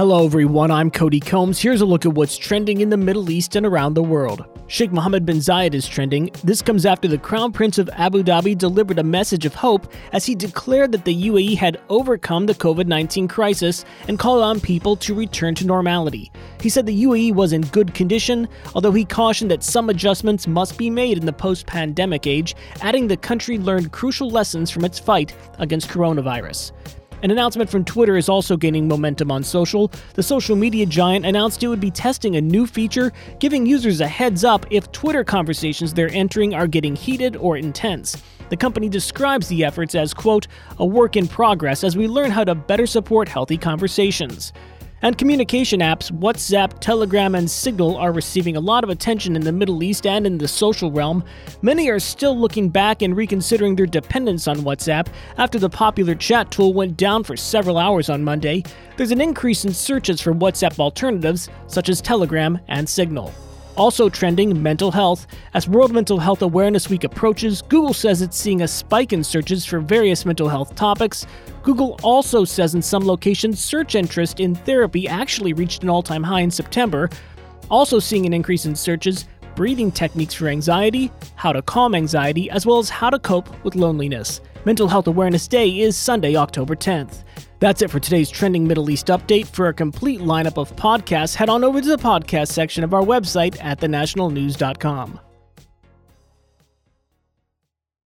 Hello, everyone. I'm Cody Combs. Here's a look at what's trending in the Middle East and around the world. Sheikh Mohammed bin Zayed is trending. This comes after the Crown Prince of Abu Dhabi delivered a message of hope as he declared that the UAE had overcome the COVID 19 crisis and called on people to return to normality. He said the UAE was in good condition, although he cautioned that some adjustments must be made in the post pandemic age, adding the country learned crucial lessons from its fight against coronavirus. An announcement from Twitter is also gaining momentum on social. The social media giant announced it would be testing a new feature, giving users a heads up if Twitter conversations they're entering are getting heated or intense. The company describes the efforts as, quote, a work in progress as we learn how to better support healthy conversations. And communication apps WhatsApp, Telegram, and Signal are receiving a lot of attention in the Middle East and in the social realm. Many are still looking back and reconsidering their dependence on WhatsApp after the popular chat tool went down for several hours on Monday. There's an increase in searches for WhatsApp alternatives, such as Telegram and Signal. Also trending, mental health. As World Mental Health Awareness Week approaches, Google says it's seeing a spike in searches for various mental health topics. Google also says in some locations, search interest in therapy actually reached an all time high in September. Also seeing an increase in searches, breathing techniques for anxiety, how to calm anxiety, as well as how to cope with loneliness. Mental Health Awareness Day is Sunday, October 10th. That's it for today's Trending Middle East update. For a complete lineup of podcasts, head on over to the podcast section of our website at thenationalnews.com.